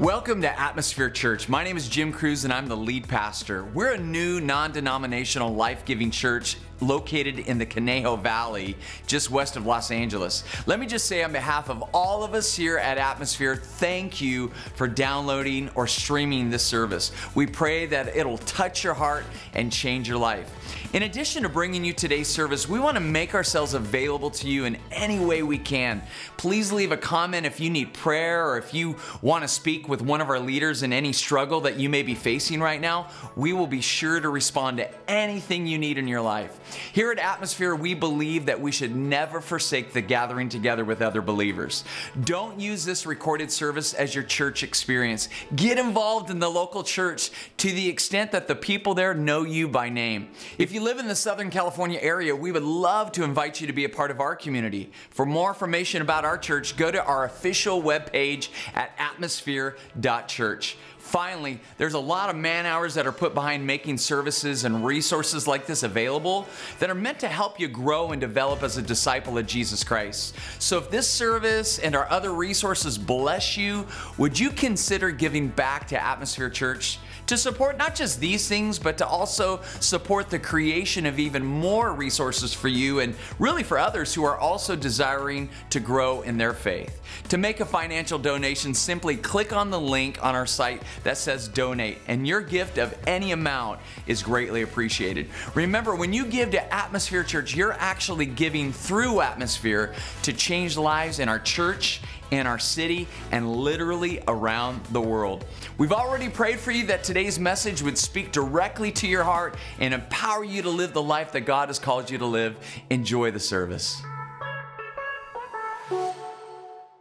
Welcome to Atmosphere Church. My name is Jim Cruz and I'm the lead pastor. We're a new non denominational life giving church located in the Conejo Valley, just west of Los Angeles. Let me just say, on behalf of all of us here at Atmosphere, thank you for downloading or streaming this service. We pray that it'll touch your heart and change your life. In addition to bringing you today's service, we want to make ourselves available to you in any way we can. Please leave a comment if you need prayer or if you want to speak with one of our leaders in any struggle that you may be facing right now. We will be sure to respond to anything you need in your life. Here at Atmosphere, we believe that we should never forsake the gathering together with other believers. Don't use this recorded service as your church experience. Get involved in the local church to the extent that the people there know you by name. If you live in the Southern California area, we would love to invite you to be a part of our community. For more information about our church, go to our official webpage at atmosphere.church. Finally, there's a lot of man hours that are put behind making services and resources like this available that are meant to help you grow and develop as a disciple of Jesus Christ. So if this service and our other resources bless you, would you consider giving back to Atmosphere Church? To support not just these things, but to also support the creation of even more resources for you and really for others who are also desiring to grow in their faith. To make a financial donation, simply click on the link on our site that says donate, and your gift of any amount is greatly appreciated. Remember, when you give to Atmosphere Church, you're actually giving through Atmosphere to change lives in our church in our city and literally around the world. We've already prayed for you that today's message would speak directly to your heart and empower you to live the life that God has called you to live. Enjoy the service.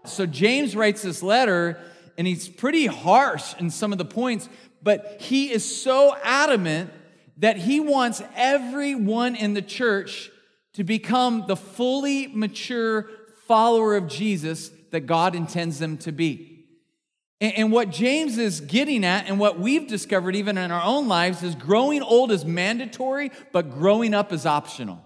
So, James writes this letter, and he's pretty harsh in some of the points, but he is so adamant that he wants everyone in the church to become the fully mature follower of Jesus that God intends them to be. And, what James is getting at, and what we've discovered even in our own lives, is growing old is mandatory, but growing up is optional.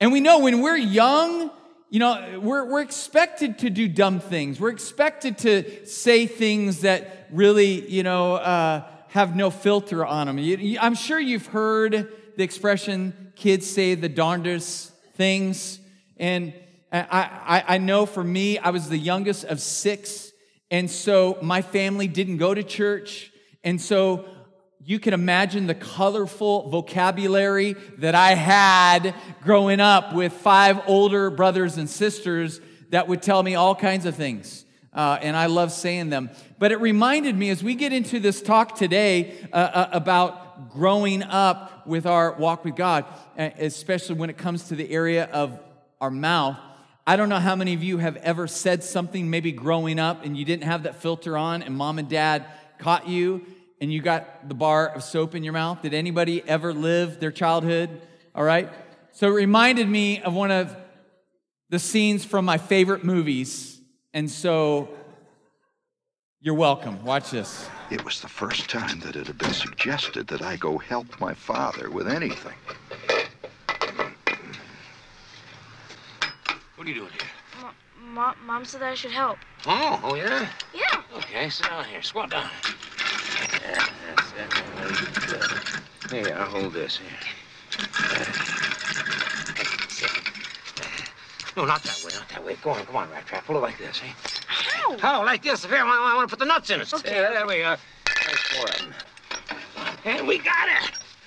And we know when we're young, you know, we're, we're expected to do dumb things. We're expected to say things that really, you know, uh, have no filter on them. You, you, I'm sure you've heard the expression, kids say the darndest things. And I, I, I know for me, I was the youngest of six, and so my family didn't go to church. And so you can imagine the colorful vocabulary that I had growing up with five older brothers and sisters that would tell me all kinds of things. Uh, and I love saying them. But it reminded me as we get into this talk today uh, uh, about growing up with our walk with God, uh, especially when it comes to the area of our mouth. I don't know how many of you have ever said something maybe growing up and you didn't have that filter on and mom and dad caught you and you got the bar of soap in your mouth. Did anybody ever live their childhood? All right. So it reminded me of one of the scenes from my favorite movies. And so you're welcome. Watch this. It was the first time that it had been suggested that I go help my father with anything. What are you doing here? Mom, Mom said I should help. Oh, oh yeah? Yeah. Okay, sit down here. Squat down. Yeah, that's it. Here, I'll hold this here. No, not that way, not that way. Go on, come on, Rat Trap. Pull it like this, eh? How? Oh, like this. Here, I, I want to put the nuts in it. Okay. There, there we go. There's four of them. And we got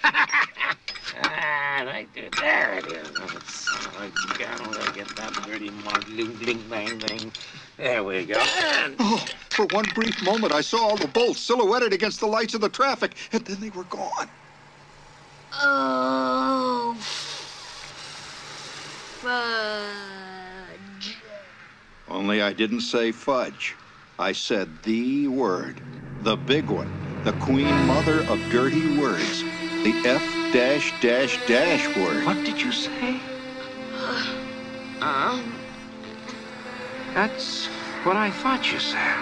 it. ah, right there. There it is. Oh, I gotta get that dirty mud. Bling, bling, bang, bang. There we go. And... Oh, for one brief moment, I saw all the bolts silhouetted against the lights of the traffic, and then they were gone. Oh. Fudge. Only I didn't say fudge. I said the word. The big one. The queen mother of dirty words. The F dash dash dash word. What did you say? Uh, That's what I thought you said.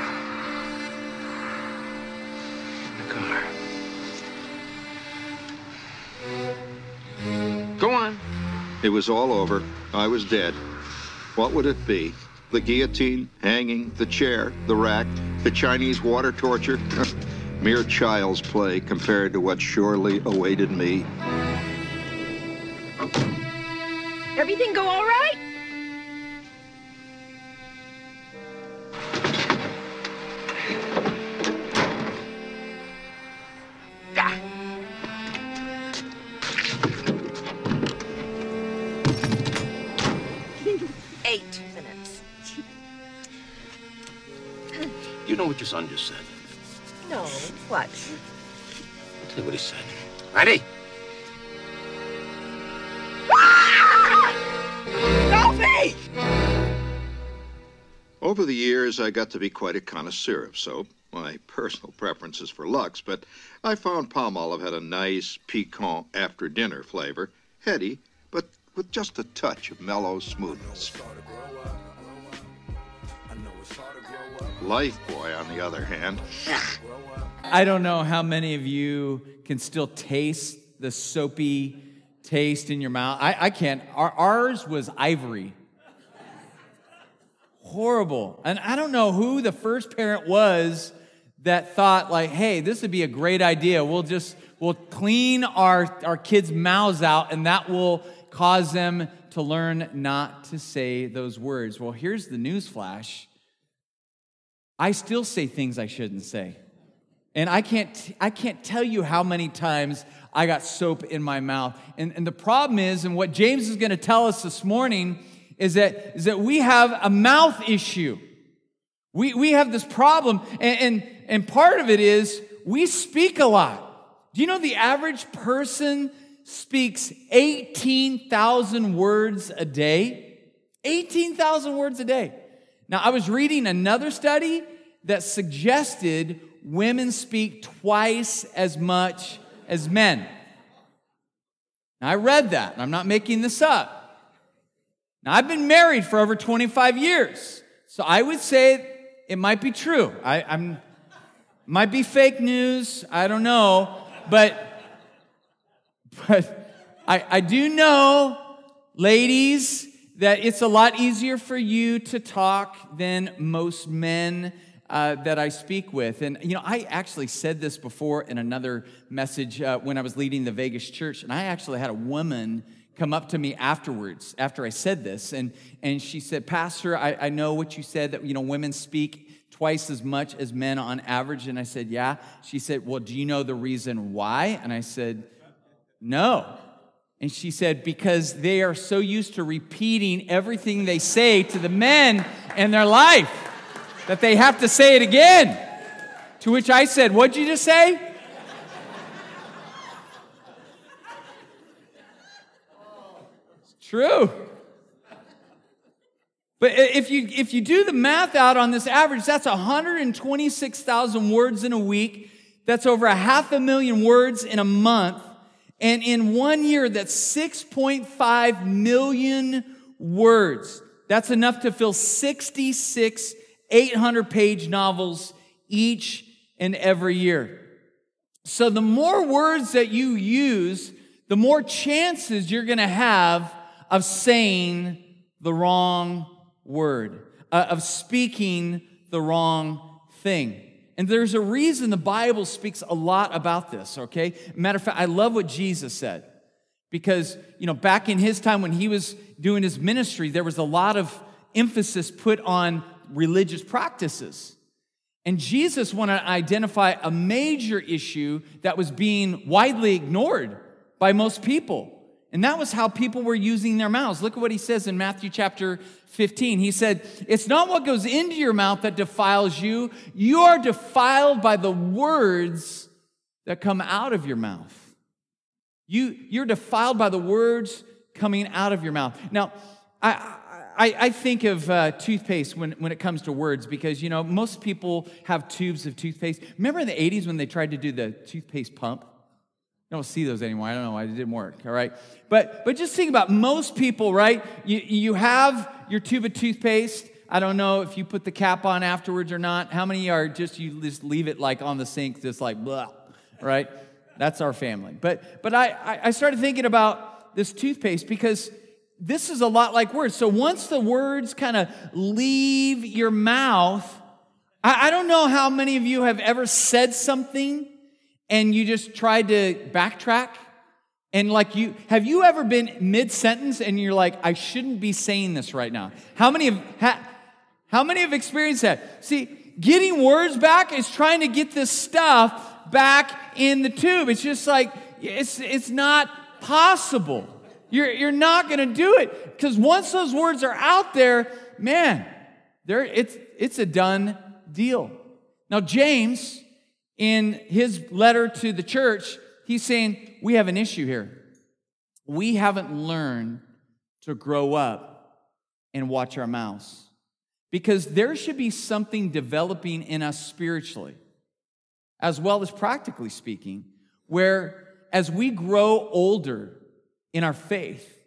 In the car. Go on. It was all over. I was dead. What would it be? The guillotine, hanging, the chair, the rack, The Chinese water torture? Mere child's play compared to what surely awaited me. Everything go all right? Eight minutes. You know what your son just said? No, what? I'll tell you what he said. Ready? Sophie! Over the years, I got to be quite a connoisseur of soap. My personal preference is for Lux, but I found Palmolive had a nice, piquant after dinner flavor, heady, but with just a touch of mellow smoothness. Lifebuoy, on the other hand, I don't know how many of you can still taste the soapy taste in your mouth. I, I can't. Our, ours was ivory. Horrible. And I don't know who the first parent was that thought like, hey, this would be a great idea. We'll just we'll clean our, our kids' mouths out and that will cause them to learn not to say those words. Well, here's the news flash. I still say things I shouldn't say. And I can't, I can't tell you how many times I got soap in my mouth. And, and the problem is, and what James is going to tell us this morning, is that, is that we have a mouth issue. We, we have this problem, and, and, and part of it is we speak a lot. Do you know the average person speaks 18,000 words a day? 18,000 words a day. Now, I was reading another study that suggested women speak twice as much as men. Now, I read that, and I'm not making this up. Now, I've been married for over 25 years, so I would say it might be true. I, am might be fake news. I don't know, but but I, I do know, ladies, that it's a lot easier for you to talk than most men uh, that I speak with. And, you know, I actually said this before in another message uh, when I was leading the Vegas church, and I actually had a woman come up to me afterwards after I said this, and, and she said, Pastor, I, I know what you said that, you know, women speak twice as much as men on average. And I said, Yeah. She said, Well, do you know the reason why? And I said, No. And she said, Because they are so used to repeating everything they say to the men in their life that they have to say it again. To which I said, What'd you just say? It's true. But if you, if you do the math out on this average, that's 126,000 words in a week. That's over a half a million words in a month. And in one year, that's 6.5 million words. That's enough to fill 66 800 page novels each and every year. So the more words that you use, the more chances you're going to have of saying the wrong word, uh, of speaking the wrong thing. And there's a reason the Bible speaks a lot about this, okay? Matter of fact, I love what Jesus said. Because, you know, back in his time when he was doing his ministry, there was a lot of emphasis put on religious practices. And Jesus wanted to identify a major issue that was being widely ignored by most people. And that was how people were using their mouths. Look at what he says in Matthew chapter 15. He said, It's not what goes into your mouth that defiles you, you are defiled by the words that come out of your mouth. You, you're defiled by the words coming out of your mouth. Now, I, I, I think of uh, toothpaste when, when it comes to words because, you know, most people have tubes of toothpaste. Remember in the 80s when they tried to do the toothpaste pump? Don't see those anymore. I don't know why it didn't work, all right? But, but just think about most people, right? You, you have your tube of toothpaste. I don't know if you put the cap on afterwards or not. How many are just, you just leave it like on the sink, just like, blah, right? That's our family. But, but I, I started thinking about this toothpaste because this is a lot like words. So once the words kind of leave your mouth, I, I don't know how many of you have ever said something and you just tried to backtrack. And like you, have you ever been mid sentence and you're like, I shouldn't be saying this right now? How many have, ha, how many have experienced that? See, getting words back is trying to get this stuff back in the tube. It's just like, it's, it's not possible. You're, you're not going to do it because once those words are out there, man, there, it's, it's a done deal. Now, James, in his letter to the church, he's saying, We have an issue here. We haven't learned to grow up and watch our mouths because there should be something developing in us spiritually, as well as practically speaking, where as we grow older in our faith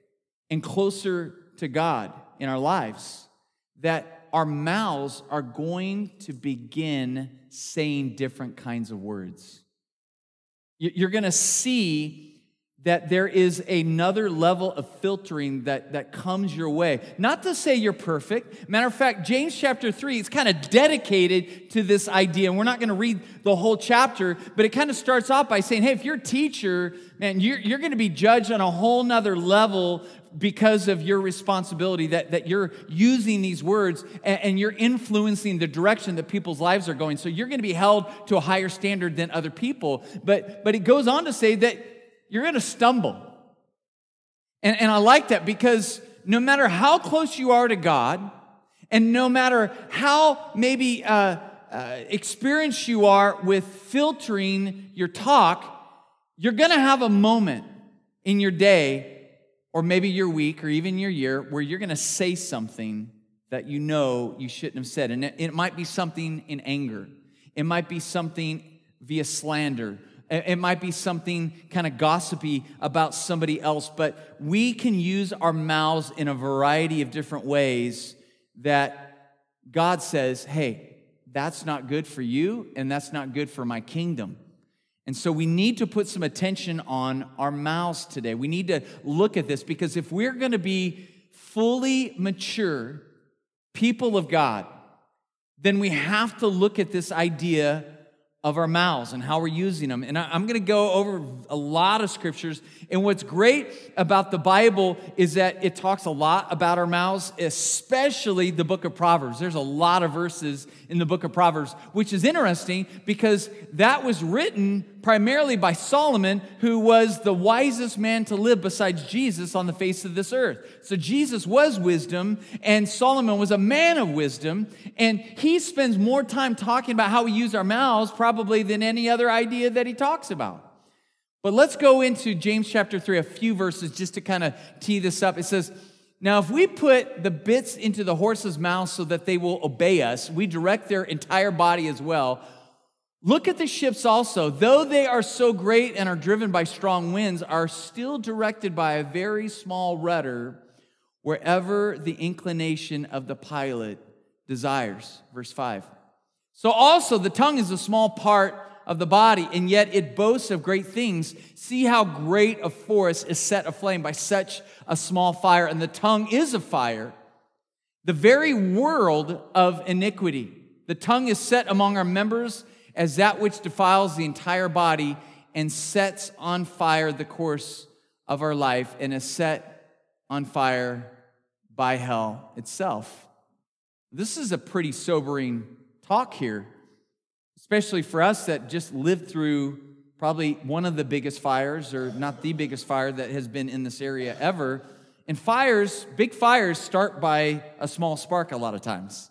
and closer to God in our lives, that our mouths are going to begin saying different kinds of words. You're going to see that there is another level of filtering that, that comes your way. Not to say you're perfect. Matter of fact, James chapter 3 is kind of dedicated to this idea. And we're not going to read the whole chapter, but it kind of starts off by saying, hey, if you're a teacher, man, you're, you're going to be judged on a whole nother level because of your responsibility that, that you're using these words and, and, you're influencing the direction that people's lives are going. So you're going to be held to a higher standard than other people. But, but it goes on to say that you're going to stumble. And, and I like that because no matter how close you are to God, and no matter how maybe uh, uh, experienced you are with filtering your talk, you're going to have a moment in your day or maybe your week or even your year where you're going to say something that you know you shouldn't have said. And it, it, might be something in anger, it might be something via slander. It might be something kind of gossipy about somebody else, but we can use our mouths in a variety of different ways that God says, hey, that's not good for you, and that's not good for my kingdom. And so we need to put some attention on our mouths today. We need to look at this because if we're going to be fully mature people of God, then we have to look at this idea of our mouths and how we're using them. And I'm going to go over a lot of scriptures. And what's great about the Bible is that it talks a lot about our mouths, especially the book of Proverbs. There's a lot of verses in the book of Proverbs, which is interesting because that was written primarily by Solomon, who was the wisest man to live besides Jesus on the face of this earth. So Jesus was wisdom, and Solomon was a man of wisdom, and he spends more time talking about how we use our mouths probably than any other idea that he talks about. But let's go into James chapter 3, a few verses just to kind of tee this up. It says, now, if we put the bits into the horse's mouth so that they will obey us, we direct their entire body as well. Look at the ships also. Though they are so great and are driven by strong winds, are still directed by a very small rudder wherever the inclination of the pilot desires. Verse 5. So also the tongue is a small part of the body, and yet it boasts of great things. See how great a forest is set aflame by such a small fire, and the tongue is a fire, the very world of iniquity. The tongue is set among our members as that which defiles the entire body and sets on fire the course of our life and is set on fire by hell itself. This is a pretty sobering talk here especially for us that just lived through probably one of the biggest fires, or not the biggest fire that has been in this area ever. And fires, big fires, start by a small spark a lot of times.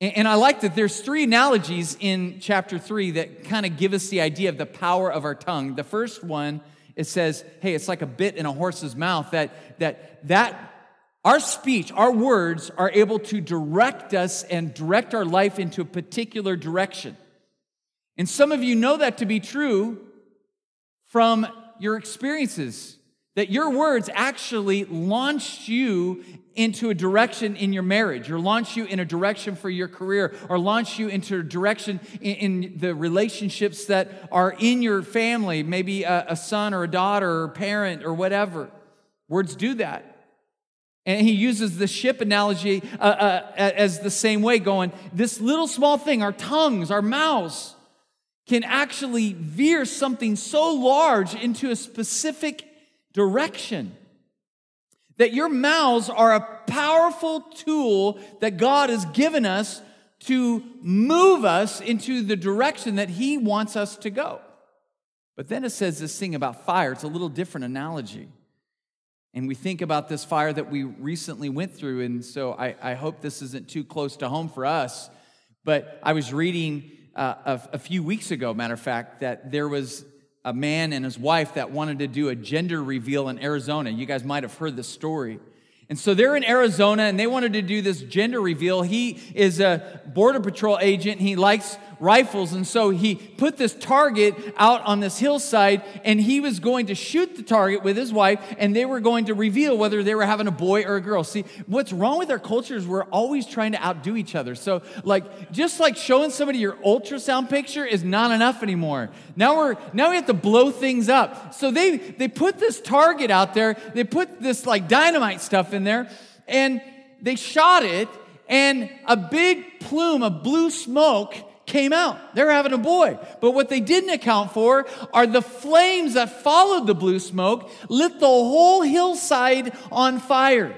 And I like that there's three analogies in chapter three that kind of give us the idea of the power of our tongue. The first one, it says, hey, it's like a bit in a horse's mouth, that that that our speech, our words are able to direct us and direct our life into a particular direction. And some of you know that to be true from your experiences, that your words actually launched you into a direction in your marriage, or launch you in a direction for your career, or launch you into a direction in, in the relationships that are in your family, maybe a, a son or a daughter or a parent or whatever. Words do that. And he uses the ship analogy uh, uh, as the same way, going, this little small thing, our tongues, our mouths, can actually veer something so large into a specific direction. That your mouths are a powerful tool that God has given us to move us into the direction that He wants us to go. But then it says this thing about fire. It's a little different analogy. And we think about this fire that we recently went through. And so I, I hope this isn't too close to home for us. But I was reading uh, a, a few weeks ago, matter of fact, that there was a man and his wife that wanted to do a gender reveal in Arizona. You guys might have heard the story. And so they're in Arizona and they wanted to do this gender reveal. He is a Border Patrol agent. He likes rifles. And so he put this target out on this hillside and he was going to shoot the target with his wife and they were going to reveal whether they were having a boy or a girl. See, what's wrong with our culture is we're always trying to outdo each other. So, like, just like showing somebody your ultrasound picture is not enough anymore. Now we're, now we have to blow things up. So they, they put this target out there, they put this like dynamite stuff in there and they shot it and a big plume of blue smoke came out. They're having a boy. But what they didn't account for are the flames that followed the blue smoke lit the whole hillside on fire,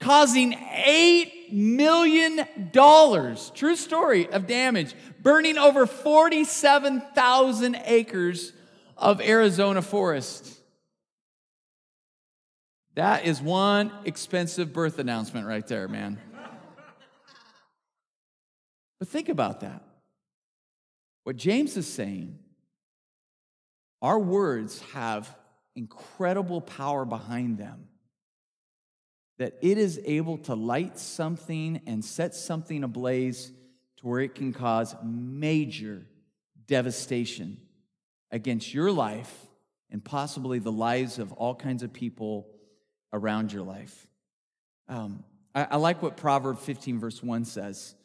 causing $8 million, true story, of damage, burning over 47,000 acres of Arizona forest. That is one expensive birth announcement right there, man. But think about that. What James is saying, our words have incredible power behind them. That it is able to light something and set something ablaze to where it can cause major devastation against your life and possibly the lives of all kinds of people around your life. Um, I, I, like what Proverb 15, verse 1 says.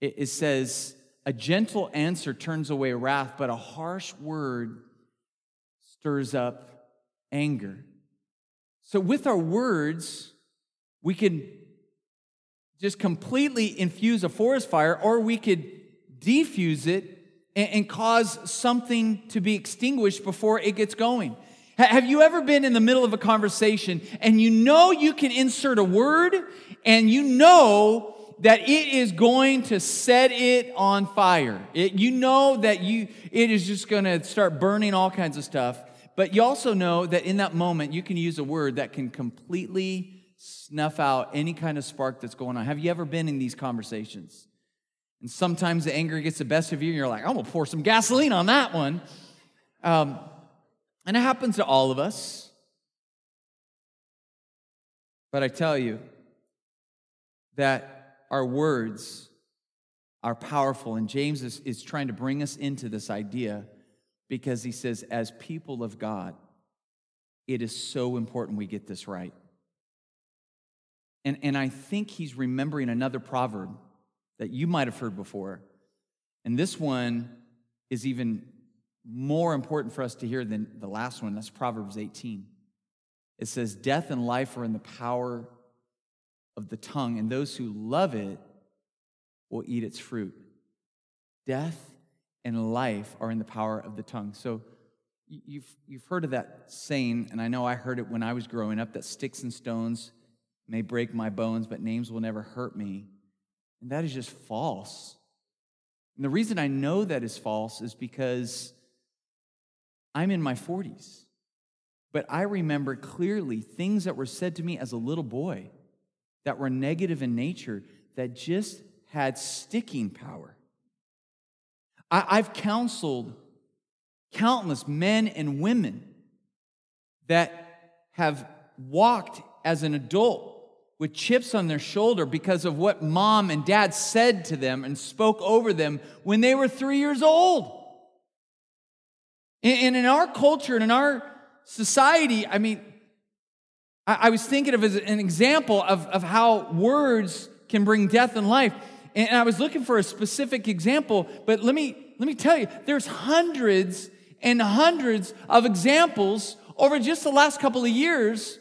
It, it says, a gentle answer turns away wrath, but a harsh word stirs up anger. So, with our words, we can just completely infuse a forest fire, or we could defuse it and, cause something to be extinguished before it gets going. Have you ever been in the middle of a conversation and you know you can insert a word and you know that it is going to set it on fire. It, you know that you it is just going to start burning all kinds of stuff. But you also know that in that moment you can use a word that can completely snuff out any kind of spark that's going on. Have you ever been in these conversations? And sometimes the anger gets the best of you, and you're like, I'm gonna pour some gasoline on that one. Um, and it happens to all of us. But I tell you that our words are powerful. And James is, is trying to bring us into this idea because he says, as people of God, it is so important we get this right. And, and I think he's remembering another proverb that you might have heard before. And this one is even more important for us to hear than the last one. That's Proverbs 18. It says, Death and life are in the power of the tongue, and those who love it will eat its fruit. Death and life are in the power of the tongue. So you've, you've heard of that saying, and I know I heard it when I was growing up that sticks and stones may break my bones, but names will never hurt me. And that is just false. And the reason I know that is false is because I'm in my 40s. But I remember clearly things that were said to me as a little boy that were negative in nature that just had sticking power. I, have counseled countless men and women that have walked as an adult with chips on their shoulder because of what mom and dad said to them and spoke over them when they were three years old. And in our culture and in our society, I mean, I, was thinking of as an example of, of how words can bring death and life. And I was looking for a specific example, but let me, let me tell you, there's hundreds and hundreds of examples over just the last couple of years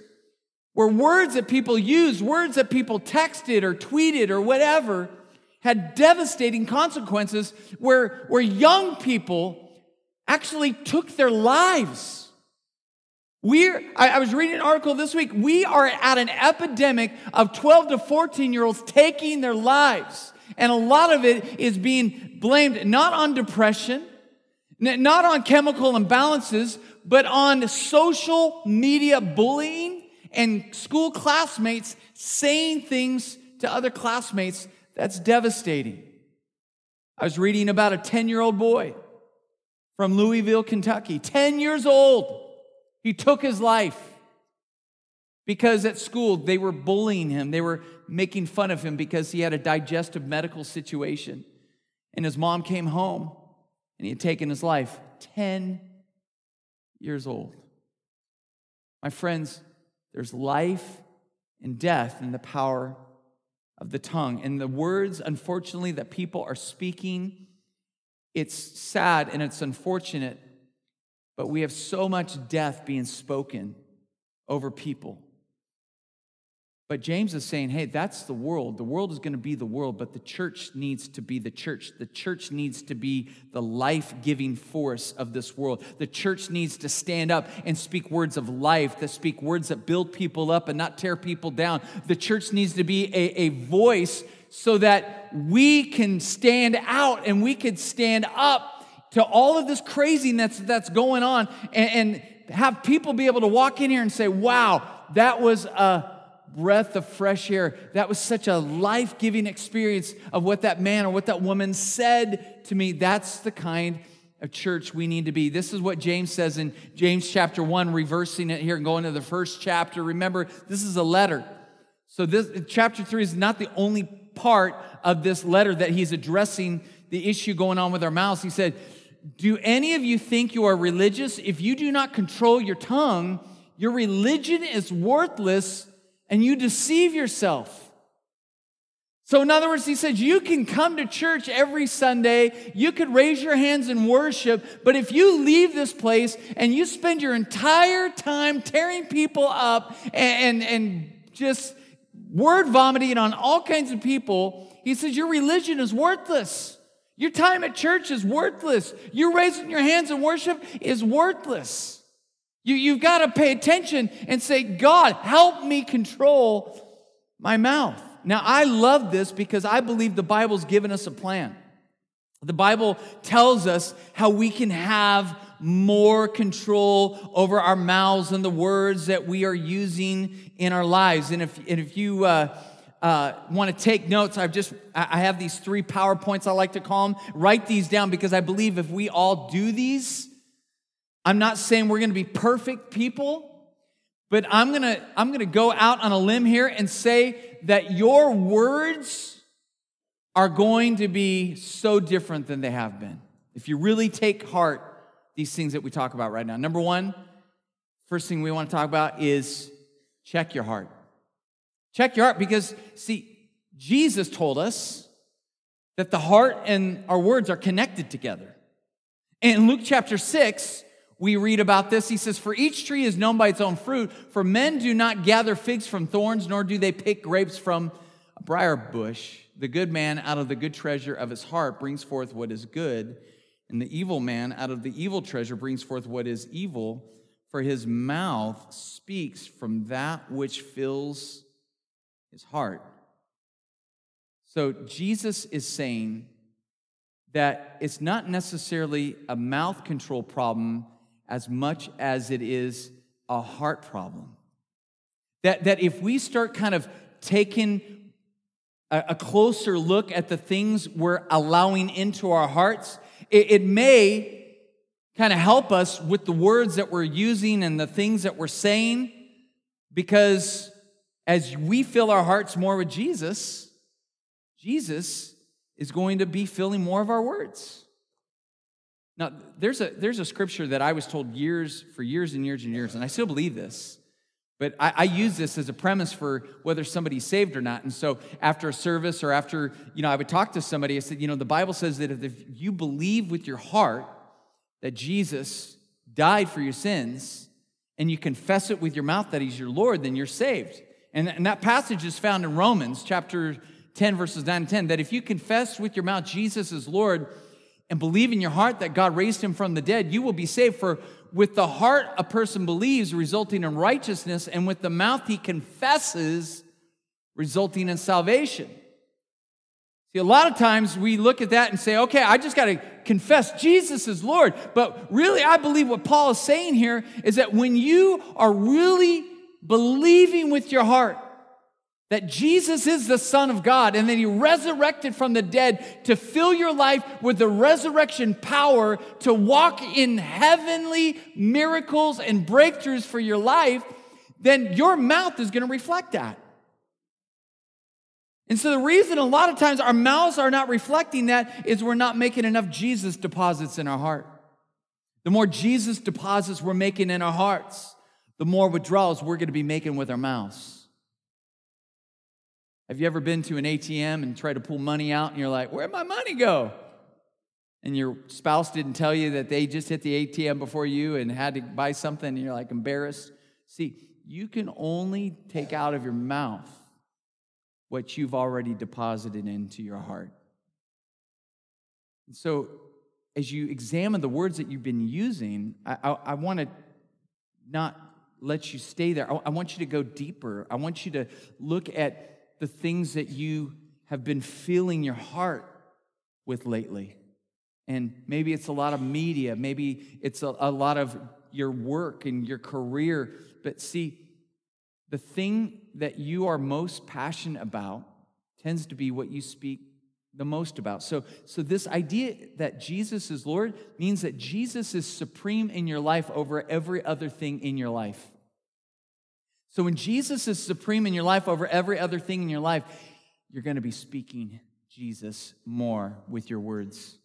where words that people used, words that people texted or tweeted or whatever, had devastating consequences where, where young people actually took their lives. We're, I, was reading an article this week. We are at an epidemic of 12 to 14 year olds taking their lives. And a lot of it is being blamed not on depression, not on chemical imbalances, but on social media bullying and school classmates saying things to other classmates that's devastating. I was reading about a 10 year old boy from Louisville, Kentucky, 10 years old. He took his life because at school they were bullying him. They were making fun of him because he had a digestive medical situation. And his mom came home and he had taken his life 10 years old. My friends, there's life and death in the power of the tongue. And the words, unfortunately, that people are speaking, it's sad and it's unfortunate, but we have so much death being spoken over people. But James is saying, hey, that's the world. The world is going to be the world, but the church needs to be the church. The church needs to be the life giving force of this world. The church needs to stand up and speak words of life, that speak words that build people up and not tear people down. The church needs to be a, a voice so that we can stand out and we can stand up to all of this craziness that's going on and, and have people be able to walk in here and say, wow, that was a breath of fresh air. That was such a life giving experience of what that man or what that woman said to me. That's the kind of church we need to be. This is what James says in James chapter 1, reversing it here and going to the first chapter. Remember, this is a letter. So, this chapter 3 is not the only part of this letter that he's addressing the issue going on with our mouths. He said, Do any of you think you are religious? If you do not control your tongue, your religion is worthless and you deceive yourself. So, in other words, he says, you can come to church every Sunday, you could raise your hands and worship, but if you leave this place and you spend your entire time tearing people up and, and, and just word vomiting on all kinds of people, he says, your religion is worthless. Your time at church is worthless. You raising your hands in worship is worthless. You, you've got to pay attention and say, God, help me control my mouth. Now, I love this because I believe the Bible's given us a plan. The Bible tells us how we can have more control over our mouths and the words that we are using in our lives. And if, and if you uh, uh, want to take notes, I've just I have these three PowerPoints I like to call them. Write these down because I believe if we all do these, I'm not saying we're going to be perfect people, but I'm going to I'm going to go out on a limb here and say that your words are going to be so different than they have been. If you really take heart these things that we talk about right now. Number 1, first thing we want to talk about is check your heart. Check your heart because see Jesus told us that the heart and our words are connected together. In Luke chapter 6, we read about this. He says, For each tree is known by its own fruit, for men do not gather figs from thorns, nor do they pick grapes from a briar bush. The good man out of the good treasure of his heart brings forth what is good, and the evil man out of the evil treasure brings forth what is evil, for his mouth speaks from that which fills his heart. So Jesus is saying that it's not necessarily a mouth control problem as much as it is a heart problem. That, that if we start kind of taking a, a closer look at the things we're allowing into our hearts, it, it may kind of help us with the words that we're using and the things that we're saying, because as we fill our hearts more with Jesus, Jesus is going to be filling more of our words. Now, there's a, there's a scripture that I was told years, for years and years and years, and I still believe this, but I, I use this as a premise for whether somebody's saved or not. And so after a service or after, you know, I would talk to somebody, I said, you know, the Bible says that if you believe with your heart that Jesus died for your sins and you confess it with your mouth that he's your Lord, then you're saved. And, and that passage is found in Romans chapter 10, verses 9 and 10, that if you confess with your mouth Jesus is Lord and believe in your heart that God raised him from the dead, you will be saved. For with the heart a person believes, resulting in righteousness, and with the mouth he confesses, resulting in salvation. See, a lot of times we look at that and say, okay, I just got to confess Jesus is Lord. But really, I believe what Paul is saying here is that when you are really believing with your heart that Jesus is the Son of God and that He resurrected from the dead to fill your life with the resurrection power to walk in heavenly miracles and breakthroughs for your life, then your mouth is going to reflect that. And so, the reason a lot of times our mouths are not reflecting that is we're not making enough Jesus deposits in our heart. The more Jesus deposits we're making in our hearts, the more withdrawals we're going to be making with our mouths. Have you ever been to an ATM and tried to pull money out and you're like, where'd my money go? And your spouse didn't tell you that they just hit the ATM before you and had to buy something and you're like embarrassed? See, you can only take out of your mouth what you've already deposited into your heart. So, as you examine the words that you've been using, I, I, I want to not let you stay there. I, want you to go deeper. I want you to look at the things that you have been filling your heart with lately. And maybe it's a lot of media, maybe it's a, a lot of your work and your career. But see, the thing that you are most passionate about tends to be what you speak the most about. So, so this idea that Jesus is Lord means that Jesus is supreme in your life over every other thing in your life. So when Jesus is supreme in your life over every other thing in your life, you're going to be speaking Jesus more with your words.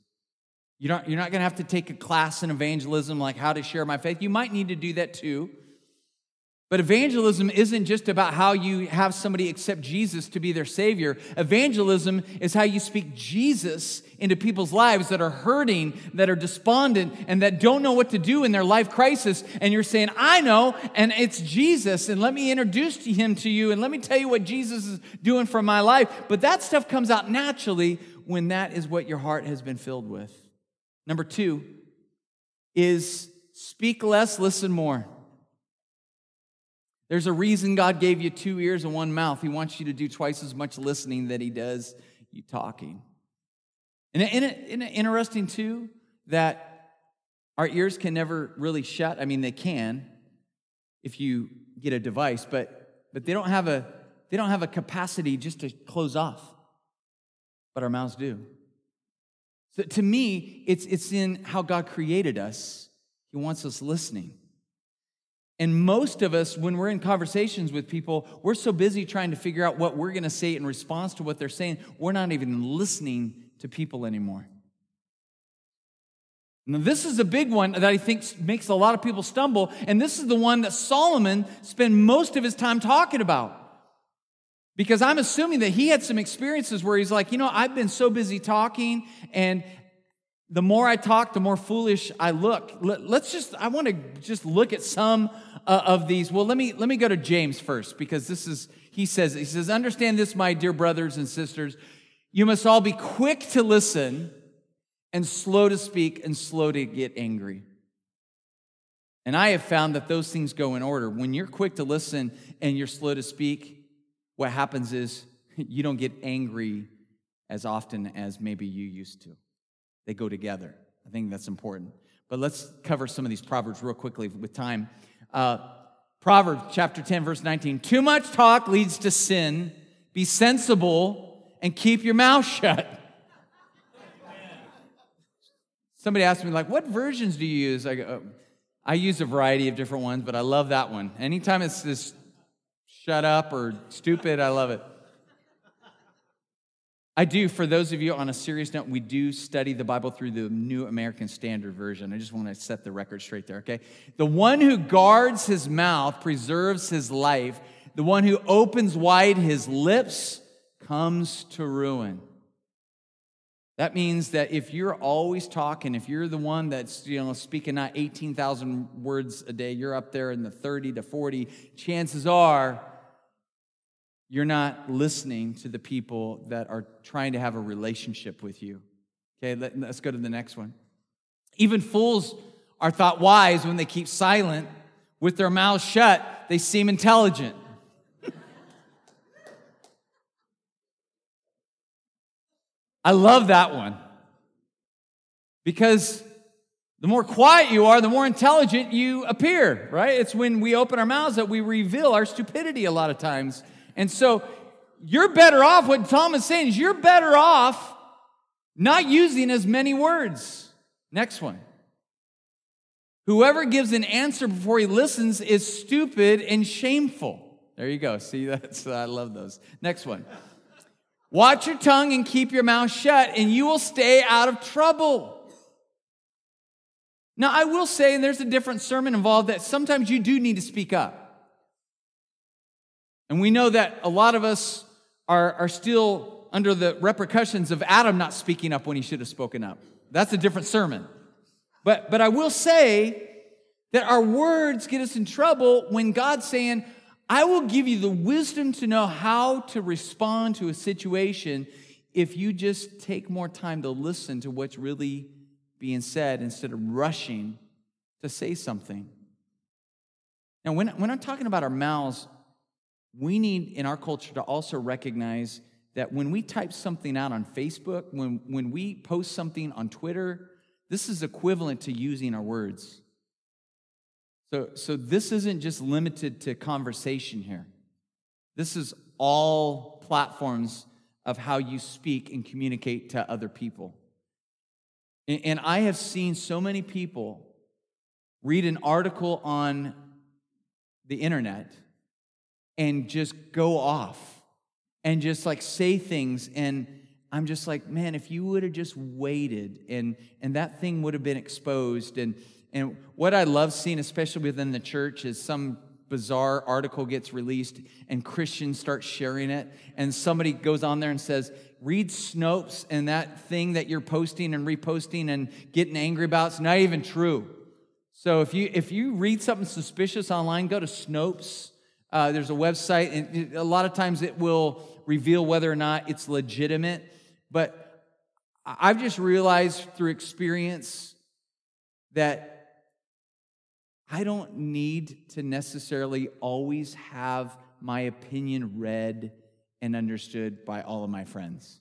You're not, you're not going to have to take a class in evangelism like how to share my faith. You might need to do that too. But evangelism isn't just about how you have somebody accept Jesus to be their Savior. Evangelism is how you speak Jesus into people's lives that are hurting, that are despondent, and that don't know what to do in their life crisis. And you're saying, I know, and it's Jesus, and let me introduce him to you, and let me tell you what Jesus is doing for my life. But that stuff comes out naturally when that is what your heart has been filled with. Number two is speak less, listen more. There's a reason God gave you two ears and one mouth. He wants you to do twice as much listening that He does you talking. And it interesting, too, that our ears can never really shut? I mean, they can if you get a device, but, but they, don't have a, they don't have a capacity just to close off. But our mouths do. So to me, it's, it's in how God created us. He wants us listening. And most of us, when we're in conversations with people, we're so busy trying to figure out what we're going to say in response to what they're saying, we're not even listening to people anymore. Now, this is a big one that I think makes a lot of people stumble, and this is the one that Solomon spent most of his time talking about. Because I'm assuming that he had some experiences where he's like, you know, I've been so busy talking, and the more I talk, the more foolish I look. Let's just, I want to just look at some uh, of these. Well, let me, let me go to James first because this is, he says, he says, understand this, my dear brothers and sisters. You must all be quick to listen and slow to speak and slow to get angry. And I have found that those things go in order. When you're quick to listen and you're slow to speak, what happens is you don't get angry as often as maybe you used to. They go together. I think that's important. But let's cover some of these proverbs real quickly with time. Uh, Proverbs chapter 10, verse 19. Too much talk leads to sin. Be sensible and keep your mouth shut. Somebody asked me, like, what versions do you use? I, go, I use a variety of different ones, but I love that one. Anytime it's this shut up or stupid, I love it. I do, for those of you on a serious note, we do study the Bible through the New American Standard Version. I just want to set the record straight there, okay? The one who guards his mouth preserves his life. The one who opens wide his lips comes to ruin. That means that if you're always talking, if you're the one that's you know speaking not 18,000 words a day, you're up there in the 30 to 40, chances are you're not listening to the people that are trying to have a relationship with you. Okay, let, us go to the next one. Even fools are thought wise when they keep silent. With their mouths shut, they seem intelligent. I love that one. Because the more quiet you are, the more intelligent you appear, right? It's when we open our mouths that we reveal our stupidity a lot of times. And so you're better off, what Tom is saying is you're better off not using as many words. Next one. Whoever gives an answer before he listens is stupid and shameful. There you go. See, that's I love those. Next one. Watch your tongue and keep your mouth shut, and you will stay out of trouble. Now, I will say, and there's a different sermon involved, that sometimes you do need to speak up. And we know that a lot of us are, are still under the repercussions of Adam not speaking up when he should have spoken up. That's a different sermon. But, but I will say that our words get us in trouble when God's saying, I will give you the wisdom to know how to respond to a situation if you just take more time to listen to what's really being said instead of rushing to say something. Now, when, when I'm talking about our mouths, we need in our culture to also recognize that when we type something out on Facebook, when, when we post something on Twitter, this is equivalent to using our words. So, so this isn't just limited to conversation here. This is all platforms of how you speak and communicate to other people. And, and I have seen so many people read an article on the internet and just go off and just like say things and i'm just like man if you would have just waited and and that thing would have been exposed and and what I love seeing, especially within the church, is some bizarre article gets released and Christians start sharing it. And somebody goes on there and says, Read Snopes, and that thing that you're posting and reposting and getting angry about is not even true. So if you if you read something suspicious online, go to Snopes. Uh, there's a website, and a lot of times it will reveal whether or not it's legitimate. But I've just realized through experience that I don't need to necessarily always have my opinion read and understood by all of my friends.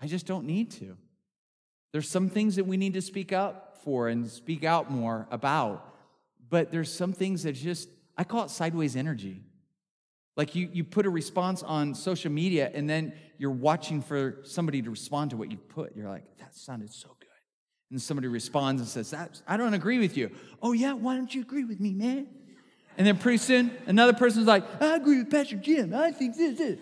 I just don't need to. There's some things that we need to speak up for and speak out more about, but there's some things that just, I call it sideways energy. Like you, you put a response on social media and then you're watching for somebody to respond to what you put. You're like, that sounded so good. and somebody responds and says, that, I don't agree with you. Oh, yeah, why don't you agree with me, man? And then pretty soon, another person's like, I agree with Pastor Jim. I think this, is.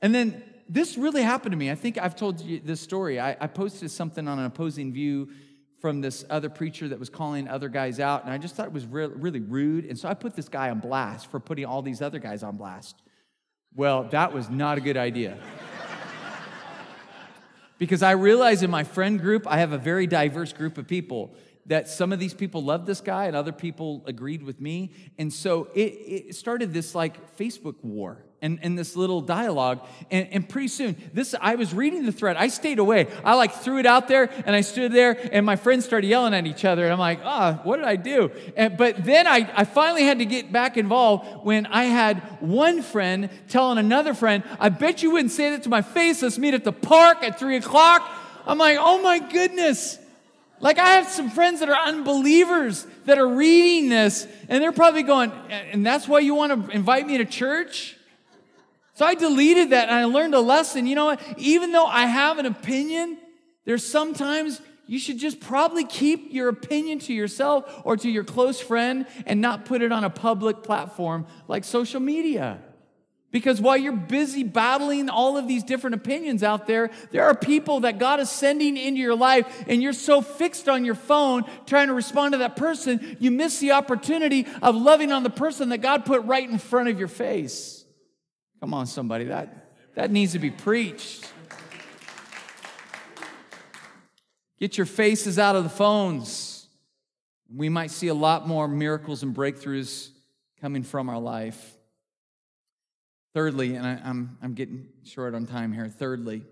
And then this really happened to me. I think I've told you this story. I, I posted something on an opposing view from this other preacher that was calling other guys out, and I just thought it was re- really rude. And so I put this guy on blast for putting all these other guys on blast. Well, that was not a good idea because I realize in my friend group, I have a very diverse group of people that some of these people loved this guy and other people agreed with me. And so it, it started this like Facebook war and, and this little dialogue. And, and pretty soon, this I was reading the thread. I stayed away. I like threw it out there and I stood there and my friends started yelling at each other. And I'm like, ah, oh, what did I do? And, but then I, I finally had to get back involved when I had one friend telling another friend, I bet you wouldn't say that to my face. Let's meet at the park at three o'clock. I'm like, oh my goodness. Like, I have some friends that are unbelievers that are reading this, and they're probably going, and that's why you want to invite me to church? So I deleted that and I learned a lesson. You know what? Even though I have an opinion, there's sometimes you should just probably keep your opinion to yourself or to your close friend and not put it on a public platform like social media. Because while you're busy battling all of these different opinions out there, there are people that God is sending into your life, and you're so fixed on your phone trying to respond to that person, you miss the opportunity of loving on the person that God put right in front of your face. Come on, somebody, that, that needs to be preached. Get your faces out of the phones. We might see a lot more miracles and breakthroughs coming from our life. Thirdly, and I, I'm, I'm getting short on time here, thirdly,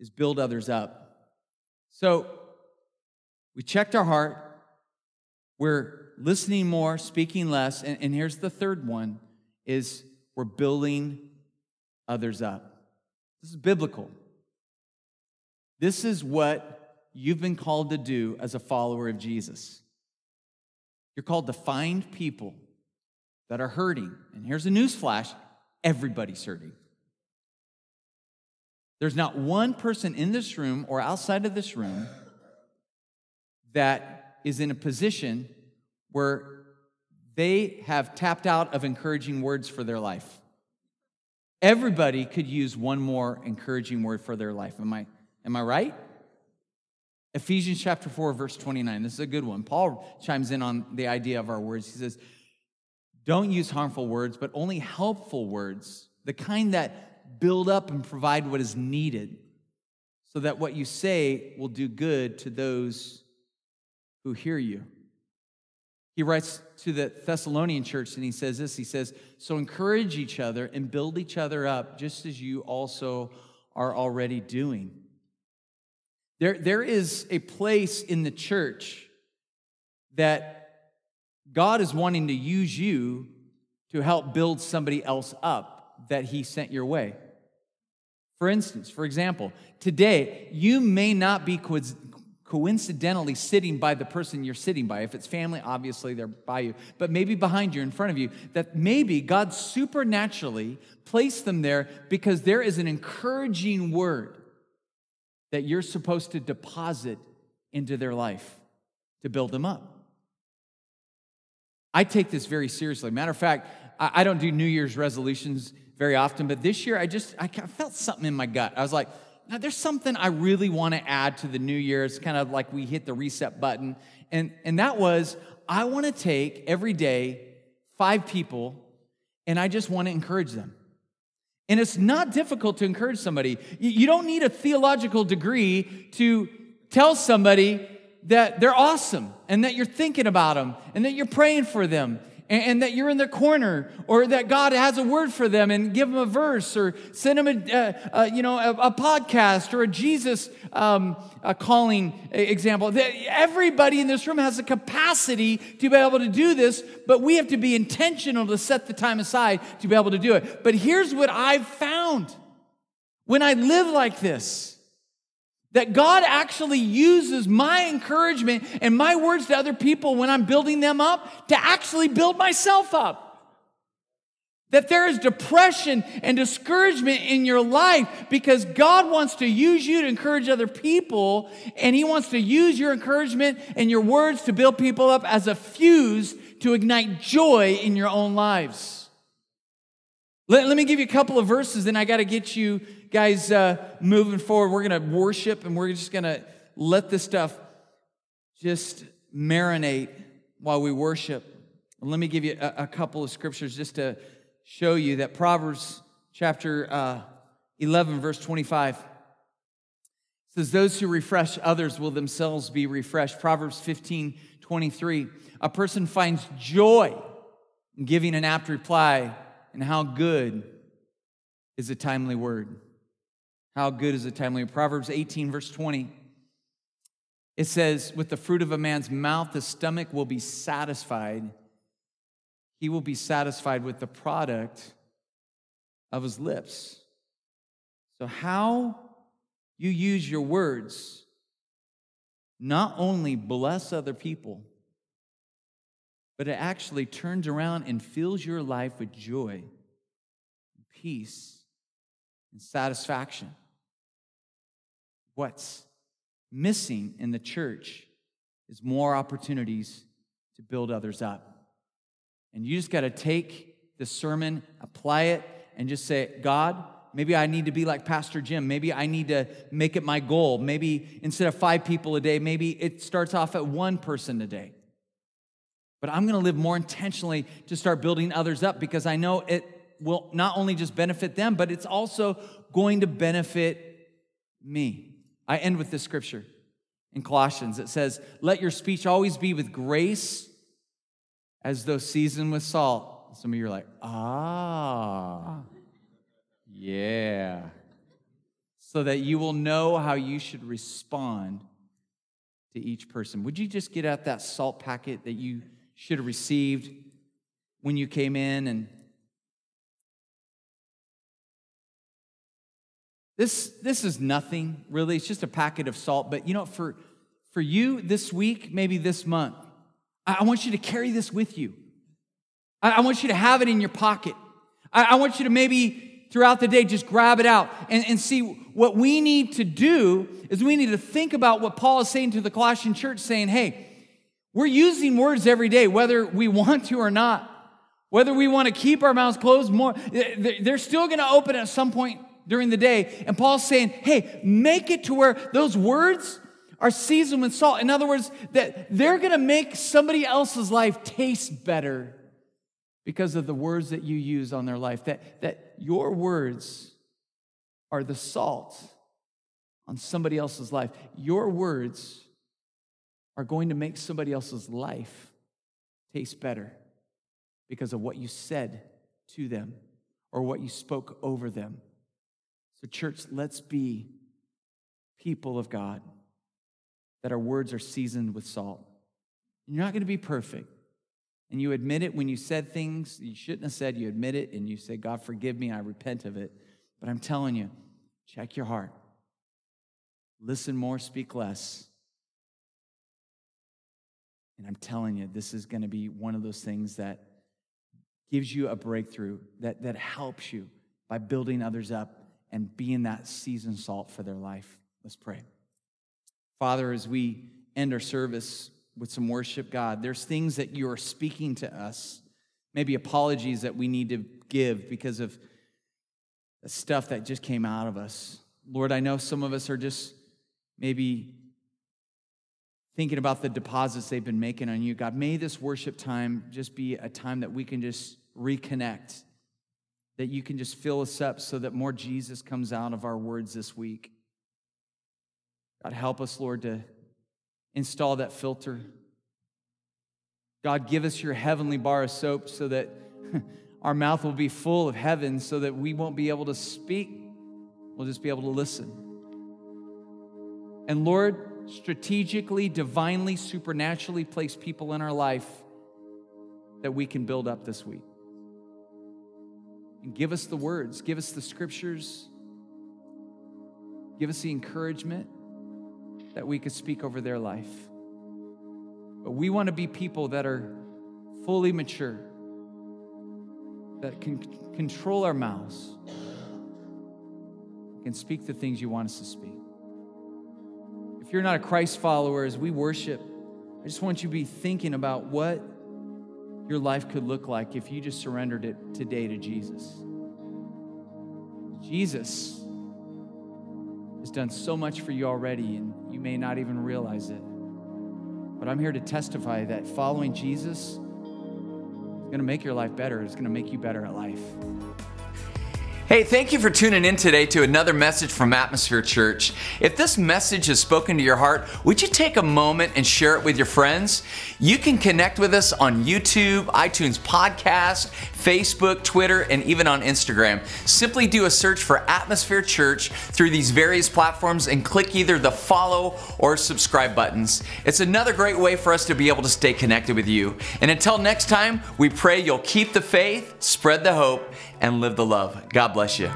is build others up. So we checked our heart, we're listening more, speaking less, and, and here's the third one is we're building others up. This is biblical. This is what you've been called to do as a follower of Jesus. You're called to find people that are hurting. And here's a news flash everybody's hurting. There's not one person in this room or outside of this room that is in a position where they have tapped out of encouraging words for their life. Everybody could use one more encouraging word for their life. Am I, am I right? Ephesians chapter 4, verse 29. This is a good one. Paul chimes in on the idea of our words. He says, Don't use harmful words, but only helpful words, the kind that build up and provide what is needed, so that what you say will do good to those who hear you. He writes to the Thessalonian church and he says this He says, So encourage each other and build each other up, just as you also are already doing. There, there is a place in the church that God is wanting to use you to help build somebody else up that He sent your way. For instance, for example, today you may not be coincidentally sitting by the person you're sitting by. If it's family, obviously they're by you, but maybe behind you, in front of you, that maybe God supernaturally placed them there because there is an encouraging word that you're supposed to deposit into their life to build them up. I take this very seriously. Matter of fact, I don't do New Year's resolutions very often, but this year I just I felt something in my gut. I was like, now there's something I really want to add to the new year. It's kind of like we hit the reset button. And, and that was I want to take every day five people and I just want to encourage them. And it's not difficult to encourage somebody. You don't need a theological degree to tell somebody that they're awesome and that you're thinking about them and that you're praying for them and, and, that you're in their corner or that God has a word for them and give them a verse or send them a, you know, a, a, podcast or a Jesus um, a calling example. Everybody in this room has the capacity to be able to do this, but we have to be intentional to set the time aside to be able to do it. But here's what I've found when I live like this that God actually uses my encouragement and my words to other people when I'm building them up to actually build myself up. That there is depression and discouragement in your life because God wants to use you to encourage other people, and He wants to use your encouragement and your words to build people up as a fuse to ignite joy in your own lives. Let, let me give you a couple of verses, then I got to get you guys, uh, moving forward, we're going to worship and we're just going to let this stuff just marinate while we worship. Let me give you a, a, couple of scriptures just to show you that Proverbs chapter uh, 11, verse 25 says, Those who refresh others will themselves be refreshed. Proverbs 15, 23. A person finds joy in giving an apt reply, and how good is a timely word. How good is a timely? word. Proverbs 18, verse 20. It says, With the fruit of a man's mouth, the stomach will be satisfied. He will be satisfied with the product of his lips. So, how you use your words not only bless other people, but it actually turns around and fills your life with joy, and peace, and satisfaction. What's missing in the church is more opportunities to build others up. And you just got to take the sermon, apply it, and just say, God, maybe I need to be like Pastor Jim. Maybe I need to make it my goal. Maybe instead of five people a day, maybe it starts off at one person a day. But I'm going to live more intentionally to start building others up because I know it will not only just benefit them, but it's also going to benefit me. I end with this scripture in Colossians. It says, Let your speech always be with grace as though seasoned with salt. Some of you are like, Ah, yeah. So that you will know how you should respond to each person. Would you just get out that salt packet that you should have received when you came in and This, this is nothing, really. It's just a packet of salt. But you know, for, for you this week, maybe this month, I, I want you to carry this with you. I, I, want you to have it in your pocket. I, I want you to maybe throughout the day just grab it out and, and see what we need to do is we need to think about what Paul is saying to the Colossian church, saying, hey, we're using words every day, whether we want to or not. Whether we want to keep our mouths closed more, they're still going to open at some point during the day. And Paul's saying, hey, make it to where those words are seasoned with salt. In other words, that they're going to make somebody else's life taste better because of the words that you use on their life. That, that your words are the salt on somebody else's life. Your words are going to make somebody else's life taste better because of what you said to them or what you spoke over them. So, church, let's be people of God that our words are seasoned with salt. You're not going to be perfect. And you admit it when you said things you shouldn't have said. You admit it and you say, God, forgive me. I repent of it. But I'm telling you, check your heart. Listen more, speak less. And I'm telling you, this is going to be one of those things that gives you a breakthrough, that, that helps you by building others up and being that seasoned salt for their life. Let's pray. Father, as we end our service with some worship, God, there's things that you are speaking to us, maybe apologies that we need to give because of the stuff that just came out of us. Lord, I know some of us are just maybe thinking about the deposits they've been making on you. God, may this worship time just be a time that we can just reconnect that you can just fill us up so that more Jesus comes out of our words this week. God, help us, Lord, to install that filter. God, give us your heavenly bar of soap so that our mouth will be full of heaven so that we won't be able to speak. We'll just be able to listen. And Lord, strategically, divinely, supernaturally place people in our life that we can build up this week. And give us the words, give us the scriptures, give us the encouragement that we could speak over their life. But we want to be people that are fully mature, that can control our mouths, can speak the things you want us to speak. If you're not a Christ follower, as we worship, I just want you to be thinking about what your life could look like if you just surrendered it today to Jesus. Jesus has done so much for you already, and you may not even realize it. But I'm here to testify that following Jesus is going to make your life better, it's going to make you better at life. Hey, thank you for tuning in today to another message from Atmosphere Church. If this message has spoken to your heart, would you take a moment and share it with your friends? You can connect with us on YouTube, iTunes Podcast, Facebook, Twitter, and even on Instagram. Simply do a search for Atmosphere Church through these various platforms and click either the follow or subscribe buttons. It's another great way for us to be able to stay connected with you. And until next time, we pray you'll keep the faith, spread the hope, and live the love. God bless you.